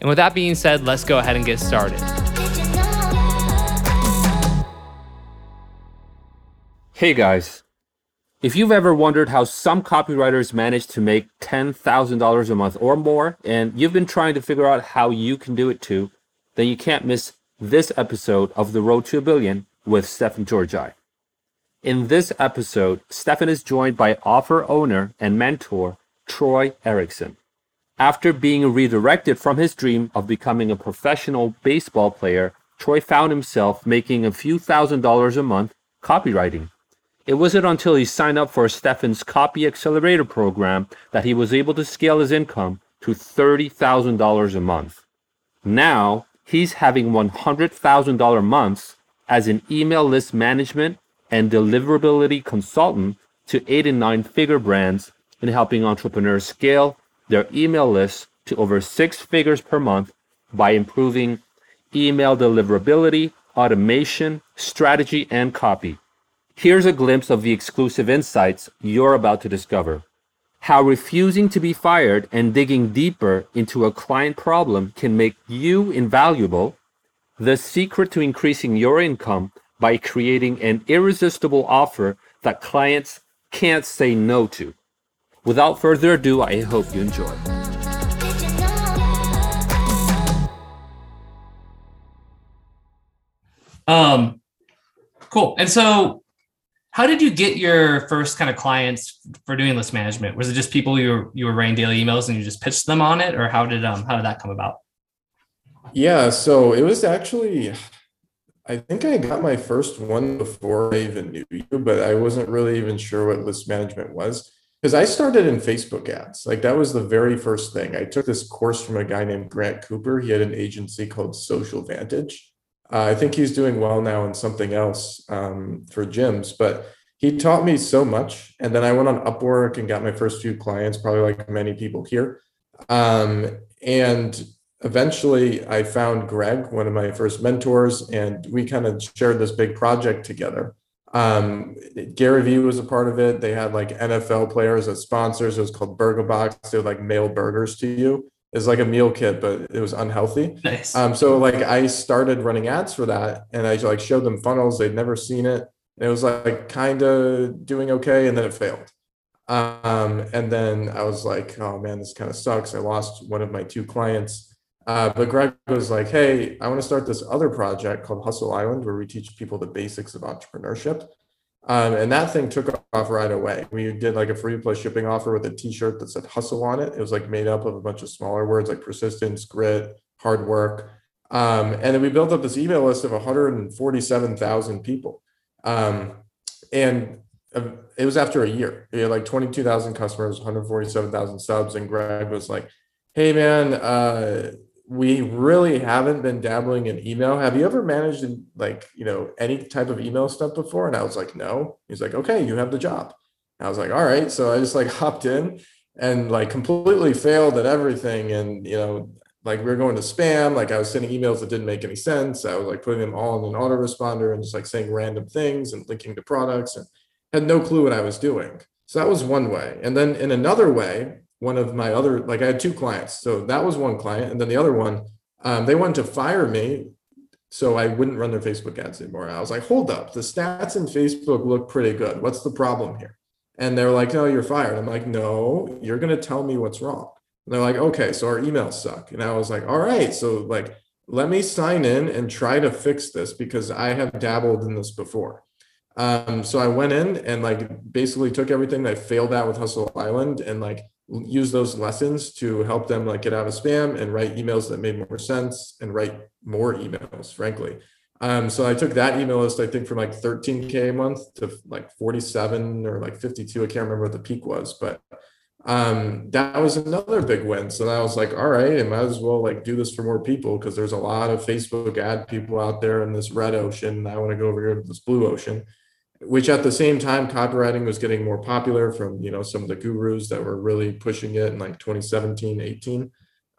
And with that being said, let's go ahead and get started. Hey guys, if you've ever wondered how some copywriters manage to make $10,000 a month or more, and you've been trying to figure out how you can do it too, then you can't miss this episode of The Road to a Billion with Stefan Georgi. In this episode, Stefan is joined by offer owner and mentor Troy Ericson. After being redirected from his dream of becoming a professional baseball player, Troy found himself making a few thousand dollars a month copywriting. It wasn't until he signed up for Stefan's Copy Accelerator program that he was able to scale his income to $30,000 a month. Now, he's having $100,000 months as an email list management and deliverability consultant to eight and nine figure brands in helping entrepreneurs scale their email lists to over six figures per month by improving email deliverability, automation, strategy, and copy. Here's a glimpse of the exclusive insights you're about to discover. How refusing to be fired and digging deeper into a client problem can make you invaluable. The secret to increasing your income by creating an irresistible offer that clients can't say no to. Without further ado, I hope you enjoy. Um, cool. And so, how did you get your first kind of clients for doing list management? Was it just people you were you were writing daily emails and you just pitched them on it, or how did um how did that come about? Yeah, so it was actually I think I got my first one before I even knew you, but I wasn't really even sure what list management was because I started in Facebook ads. Like that was the very first thing. I took this course from a guy named Grant Cooper. He had an agency called Social Vantage. Uh, I think he's doing well now in something else um, for gyms, but he taught me so much. And then I went on Upwork and got my first few clients, probably like many people here. Um, and eventually I found Greg, one of my first mentors, and we kind of shared this big project together. Um, Gary Vee was a part of it. They had like NFL players as sponsors. It was called Burger Box. They would like mail burgers to you. It's like a meal kit, but it was unhealthy. Nice. Um, so like I started running ads for that, and I like showed them funnels. They'd never seen it. And it was like kind of doing okay, and then it failed. Um, and then I was like, oh man, this kind of sucks. I lost one of my two clients. Uh, but Greg was like, hey, I want to start this other project called Hustle Island, where we teach people the basics of entrepreneurship. Um, and that thing took off right away. We did like a free plus shipping offer with a t-shirt that said hustle on it. It was like made up of a bunch of smaller words like persistence, grit, hard work. Um, and then we built up this email list of 147,000 people. Um, and uh, it was after a year. We had like 22,000 customers, 147,000 subs. And Greg was like, hey man, uh, we really haven't been dabbling in email. Have you ever managed in like, you know, any type of email stuff before? And I was like, no. He's like, okay, you have the job. And I was like, all right. So I just like hopped in and like completely failed at everything. And, you know, like we were going to spam, like I was sending emails that didn't make any sense. I was like putting them all in an autoresponder and just like saying random things and linking to products and had no clue what I was doing. So that was one way. And then in another way, one of my other like I had two clients. So that was one client, and then the other one, um, they wanted to fire me so I wouldn't run their Facebook ads anymore. I was like, hold up, the stats in Facebook look pretty good. What's the problem here? And they're like, no, you're fired. I'm like, no, you're gonna tell me what's wrong. And they're like, okay, so our emails suck. And I was like, all right, so like let me sign in and try to fix this because I have dabbled in this before. Um, so I went in and like basically took everything that I failed at with Hustle Island and like use those lessons to help them like get out of spam and write emails that made more sense and write more emails, frankly. Um, so I took that email list, I think from like 13K a month to like 47 or like 52. I can't remember what the peak was, but um, that was another big win. So I was like, all right, I might as well like do this for more people because there's a lot of Facebook ad people out there in this red ocean. I want to go over here to this blue ocean which at the same time copywriting was getting more popular from you know some of the gurus that were really pushing it in like 2017 18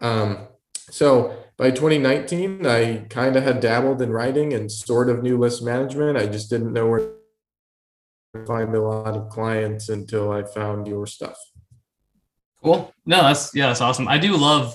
um, so by 2019 i kind of had dabbled in writing and sort of new list management. I just didn't know where to find a lot of clients until i found your stuff. Cool. No that's yeah that's awesome. I do love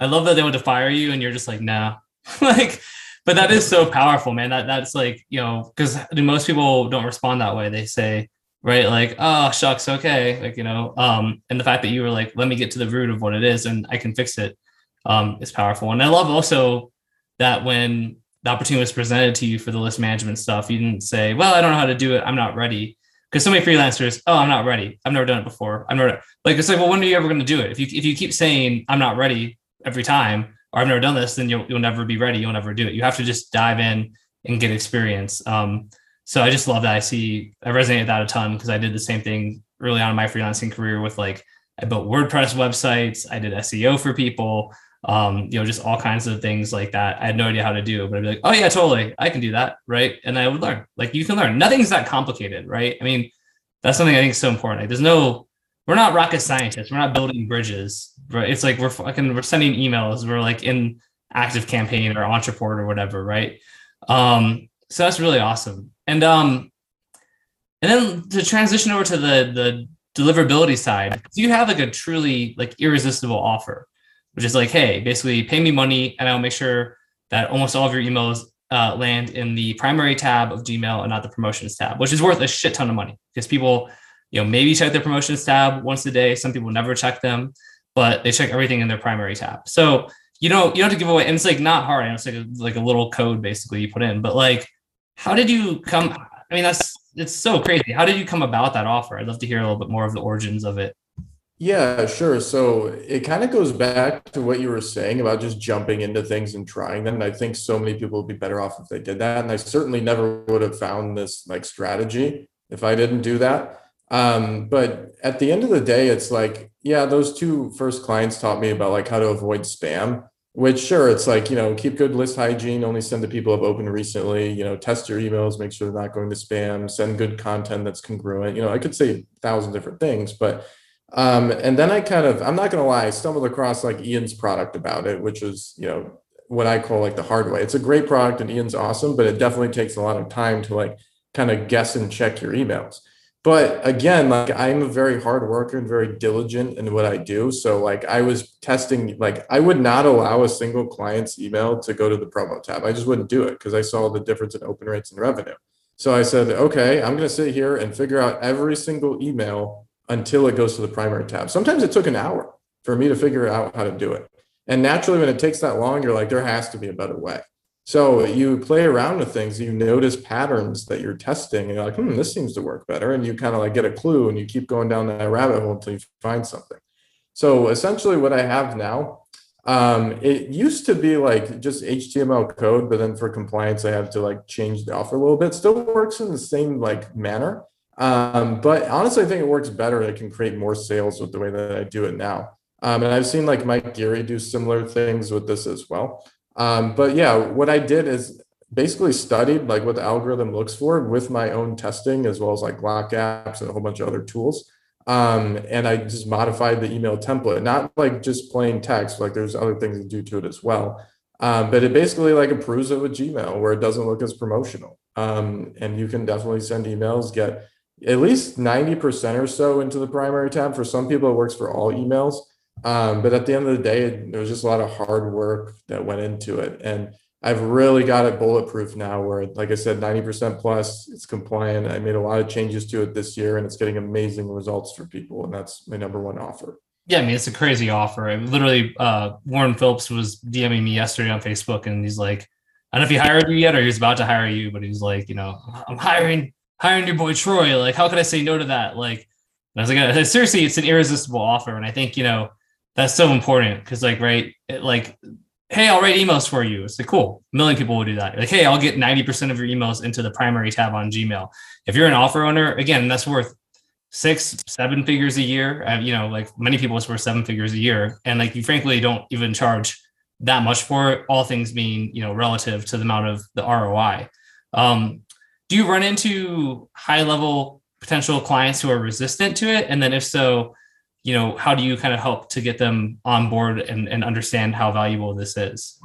i love that they want to fire you and you're just like nah. Like but that is so powerful, man. That that's like you know because most people don't respond that way. They say right like oh shucks okay like you know um and the fact that you were like let me get to the root of what it is and i can fix it um is powerful. And i love also that when the opportunity was presented to you for the list management stuff you didn't say well i don't know how to do it. I'm not ready. Because so many freelancers oh i'm not ready. I've never done it before. I'm never like it's like well when are you ever going to do it? If you if you keep saying i'm not ready every time or I've never done this, then you'll you'll never be ready. You'll never do it. You have to just dive in and get experience. Um, so I just love that. I see I resonate with that a ton because I did the same thing early on in my freelancing career with like I built WordPress websites, I did SEO for people, um, you know, just all kinds of things like that. I had no idea how to do, but I'd be like, oh yeah, totally, I can do that, right? And I would learn. Like you can learn. Nothing's that complicated, right? I mean, that's something I think is so important. Like, there's no we're not rocket scientists. We're not building bridges. Right? It's like we're fucking we're sending emails. We're like in ActiveCampaign or Ontraport or whatever, right? Um, so that's really awesome. And um, and then to transition over to the the deliverability side, you have like a truly like irresistible offer, which is like, hey, basically pay me money and I'll make sure that almost all of your emails uh, land in the primary tab of Gmail and not the promotions tab, which is worth a shit ton of money because people you know, maybe check their promotions tab once a day. Some people never check them, but they check everything in their primary tab. So you know, you don't have to give away, and it's like not hard. It's like a, like a little code basically you put in. But like, how did you come? I mean, that's it's so crazy. How did you come about that offer? I'd love to hear a little bit more of the origins of it. Yeah, sure. So it kind of goes back to what you were saying about just jumping into things and trying them. And I think so many people would be better off if they did that. And I certainly never would have found this like strategy if I didn't do that. Um, but at the end of the day, it's like, yeah, those two first clients taught me about like how to avoid spam, which sure, it's like, you know, keep good list hygiene, only send to people who have opened recently, you know, test your emails, make sure they're not going to spam, send good content that's congruent. You know, I could say a thousand different things, but um, and then I kind of, I'm not gonna lie, I stumbled across like Ian's product about it, which is, you know, what I call like the hard way. It's a great product and Ian's awesome, but it definitely takes a lot of time to like kind of guess and check your emails but again like i'm a very hard worker and very diligent in what i do. So like i was testing like i would not allow a single client's email to go to the promo tab. I just wouldn't do it because i saw the difference in open rates and revenue. So i said okay i'm going to sit here and figure out every single email until it goes to the primary tab. Sometimes it took an hour for me to figure out how to do it. And naturally when it takes that long you're like there has to be a better way so you play around with things, you notice patterns that you're testing, and you're like, hmm, this seems to work better. And you kind of like get a clue and you keep going down that rabbit hole until you find something. So essentially, what I have now, um, it used to be like just HTML code, but then for compliance, I had to like change the offer a little bit. Still works in the same like manner. Um, but honestly, I think it works better. I can create more sales with the way that I do it now. Um, and I've seen like Mike Geary do similar things with this as well. Um, but yeah, what I did is basically studied like what the algorithm looks for with my own testing as well as like GlockApps and a whole bunch of other tools. Um, and I just modified the email template, not like just plain text, like there's other things to do to it as well. Um, but it basically like approves it with Gmail where it doesn't look as promotional. Um, and you can definitely send emails, get at least 90% or so into the primary tab. For some people, it works for all emails. Um, but at the end of the day, there was just a lot of hard work that went into it. And I've really got it bulletproof now where, like I said, 90% plus, it's compliant. I made a lot of changes to it this year and it's getting amazing results for people. And that's my number one offer. Yeah, I mean, it's a crazy offer. I literally, uh, Warren Phillips was DMing me yesterday on Facebook and he's like, I don't know if he hired you yet or he's about to hire you, but he's like, you know, I'm hiring, hiring your boy Troy. Like, how could I say no to that? Like, I was like, uh, seriously, it's an irresistible offer. And I think, you know, that's so important because like, right, it, like, hey, I'll write emails for you. It's like, cool. A million people will do that. Like, hey, I'll get 90% of your emails into the primary tab on Gmail. If you're an offer owner, again, that's worth six, seven figures a year. Uh, you know, like many people it's worth seven figures a year. And like you frankly don't even charge that much for it, all things being, you know, relative to the amount of the ROI. Um, do you run into high level potential clients who are resistant to it? And then if so, you know, how do you kind of help to get them on board and, and understand how valuable this is?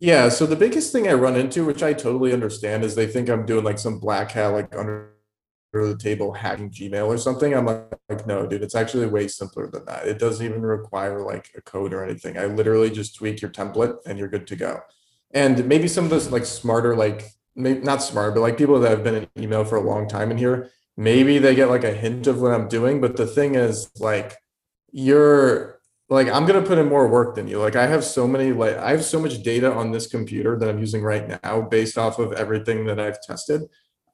Yeah. So the biggest thing I run into, which I totally understand, is they think I'm doing like some black hat, like under the table hacking Gmail or something. I'm like, like, no, dude, it's actually way simpler than that. It doesn't even require like a code or anything. I literally just tweak your template and you're good to go. And maybe some of those like smarter, like maybe not smart, but like people that have been in email for a long time in here, maybe they get like a hint of what I'm doing. But the thing is, like, you're like, I'm gonna put in more work than you. Like, I have so many, like, I have so much data on this computer that I'm using right now based off of everything that I've tested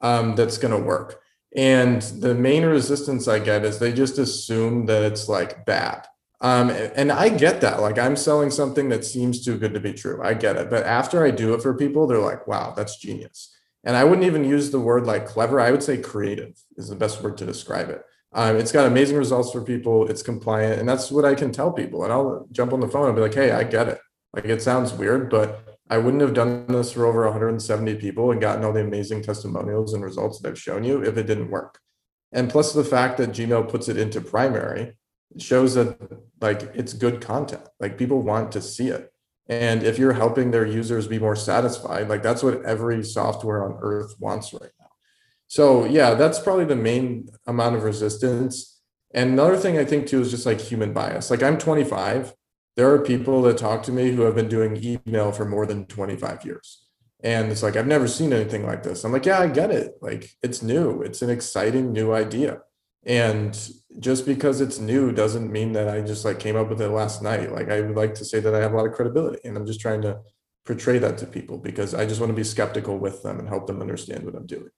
um, that's gonna work. And the main resistance I get is they just assume that it's like bad. Um, and I get that. Like I'm selling something that seems too good to be true. I get it. But after I do it for people, they're like, wow, that's genius. And I wouldn't even use the word like clever. I would say creative is the best word to describe it. Um, it's got amazing results for people. It's compliant. And that's what I can tell people. And I'll jump on the phone and be like, hey, I get it. Like it sounds weird, but I wouldn't have done this for over 170 people and gotten all the amazing testimonials and results that I've shown you if it didn't work. And plus the fact that Gmail puts it into primary shows that like it's good content. Like people want to see it. And if you're helping their users be more satisfied, like that's what every software on earth wants right now. So yeah, that's probably the main amount of resistance. And another thing I think too is just like human bias. Like I'm 25. There are people that talk to me who have been doing email for more than 25 years. And it's like, I've never seen anything like this. I'm like, yeah, I get it. Like it's new. It's an exciting new idea and just because it's new doesn't mean that i just like came up with it last night like i would like to say that i have a lot of credibility and i'm just trying to portray that to people because i just want to be skeptical with them and help them understand what i'm doing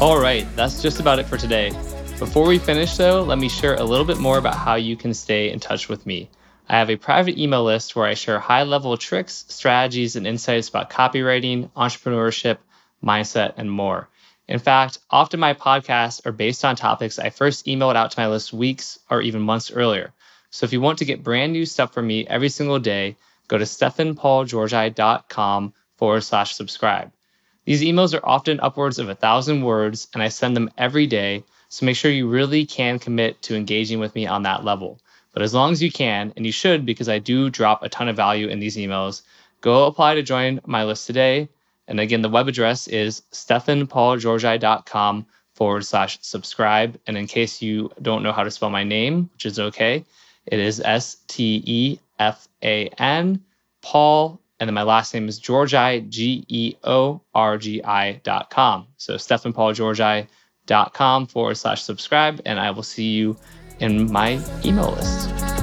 all right that's just about it for today before we finish though let me share a little bit more about how you can stay in touch with me I have a private email list where I share high level tricks, strategies, and insights about copywriting, entrepreneurship, mindset, and more. In fact, often my podcasts are based on topics I first emailed out to my list weeks or even months earlier. So if you want to get brand new stuff from me every single day, go to stefanpaulgeorgi.com forward slash subscribe. These emails are often upwards of a thousand words, and I send them every day. So make sure you really can commit to engaging with me on that level. But as long as you can, and you should because I do drop a ton of value in these emails, go apply to join my list today and again, the web address is stefanpaulgeorgi.com forward slash subscribe. And in case you don't know how to spell my name, which is okay, it is S T E F A N, Paul, and then my last name is Georgi, G E O R G I dot com. So stefanpaulgeorgi.com forward slash subscribe, and I will see you in my email list.